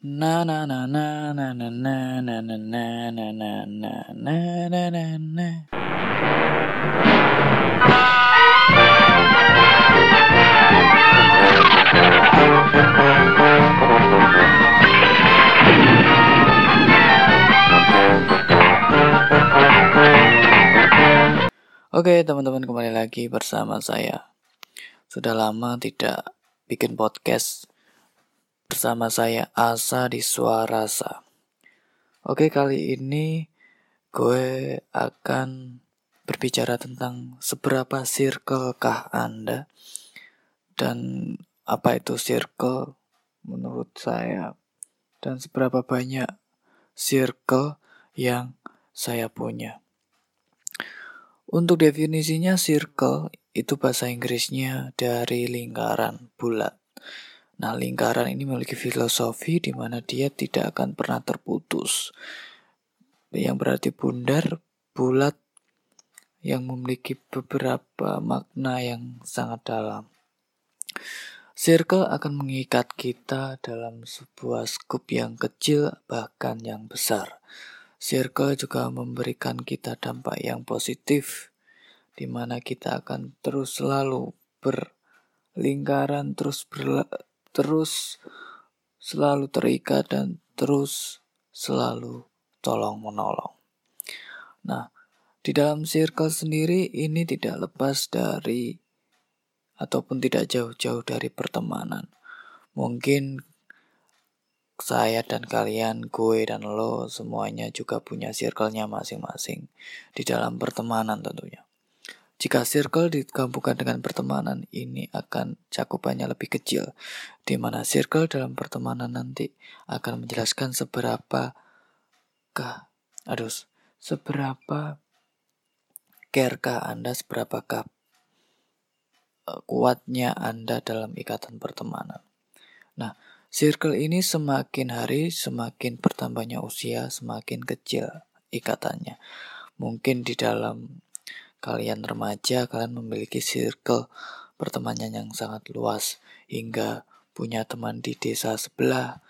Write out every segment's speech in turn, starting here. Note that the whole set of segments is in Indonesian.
Na na na na na na na na na na na na na na na na Oke teman-teman kembali lagi bersama saya Sudah lama tidak bikin podcast bersama saya Asa di Suarasa. Oke, kali ini gue akan berbicara tentang seberapa circle kah Anda dan apa itu circle menurut saya dan seberapa banyak circle yang saya punya. Untuk definisinya circle itu bahasa Inggrisnya dari lingkaran bulat. Nah, lingkaran ini memiliki filosofi di mana dia tidak akan pernah terputus. Yang berarti bundar, bulat, yang memiliki beberapa makna yang sangat dalam. Circle akan mengikat kita dalam sebuah skup yang kecil bahkan yang besar. Circle juga memberikan kita dampak yang positif di mana kita akan terus selalu berlingkaran terus ber, terus selalu terikat dan terus selalu tolong menolong. Nah, di dalam circle sendiri ini tidak lepas dari ataupun tidak jauh-jauh dari pertemanan. Mungkin saya dan kalian, gue dan lo semuanya juga punya circle-nya masing-masing di dalam pertemanan tentunya. Jika circle digabungkan dengan pertemanan, ini akan cakupannya lebih kecil, di mana circle dalam pertemanan nanti akan menjelaskan seberapa kah, aduh, seberapa carekah Anda, seberapakah uh, kuatnya Anda dalam ikatan pertemanan. Nah, circle ini semakin hari semakin bertambahnya usia, semakin kecil ikatannya. Mungkin di dalam kalian remaja, kalian memiliki circle pertemanan yang sangat luas hingga punya teman di desa sebelah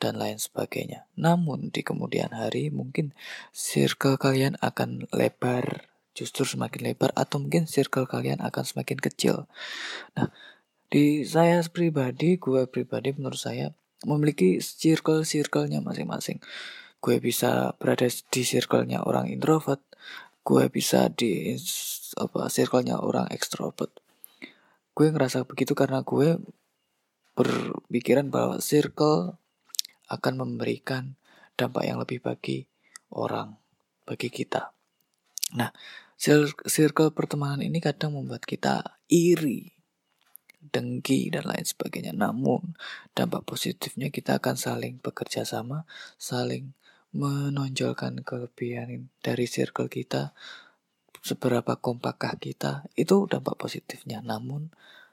dan lain sebagainya. Namun di kemudian hari mungkin circle kalian akan lebar, justru semakin lebar atau mungkin circle kalian akan semakin kecil. Nah, di saya pribadi, gue pribadi menurut saya memiliki circle-circle-nya masing-masing. Gue bisa berada di circle-nya orang introvert, gue bisa di apa circle-nya orang ekstrovert. Gue ngerasa begitu karena gue berpikiran bahwa circle akan memberikan dampak yang lebih bagi orang, bagi kita. Nah, circle pertemanan ini kadang membuat kita iri, dengki, dan lain sebagainya. Namun, dampak positifnya kita akan saling bekerja sama, saling menonjolkan kelebihan dari circle kita seberapa kompakkah kita itu dampak positifnya. Namun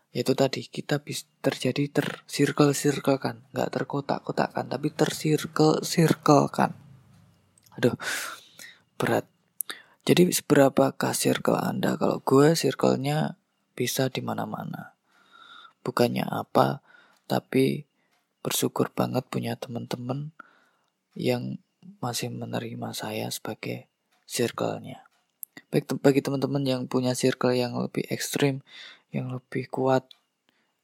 itu tadi kita bisa terjadi ter circle circle kan nggak terkotak kotak kan tapi tersirkel circle kan aduh berat. Jadi seberapa kah circle anda? Kalau gue circle-nya bisa di mana-mana. Bukannya apa tapi bersyukur banget punya teman-teman yang masih menerima saya sebagai circle-nya. Baik bagi teman-teman yang punya circle yang lebih ekstrim, yang lebih kuat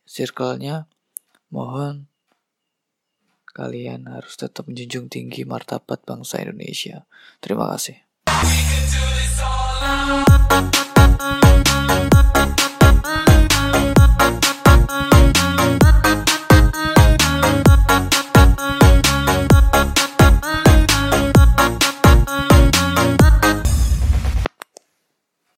circle-nya, mohon kalian harus tetap menjunjung tinggi martabat bangsa Indonesia. Terima kasih.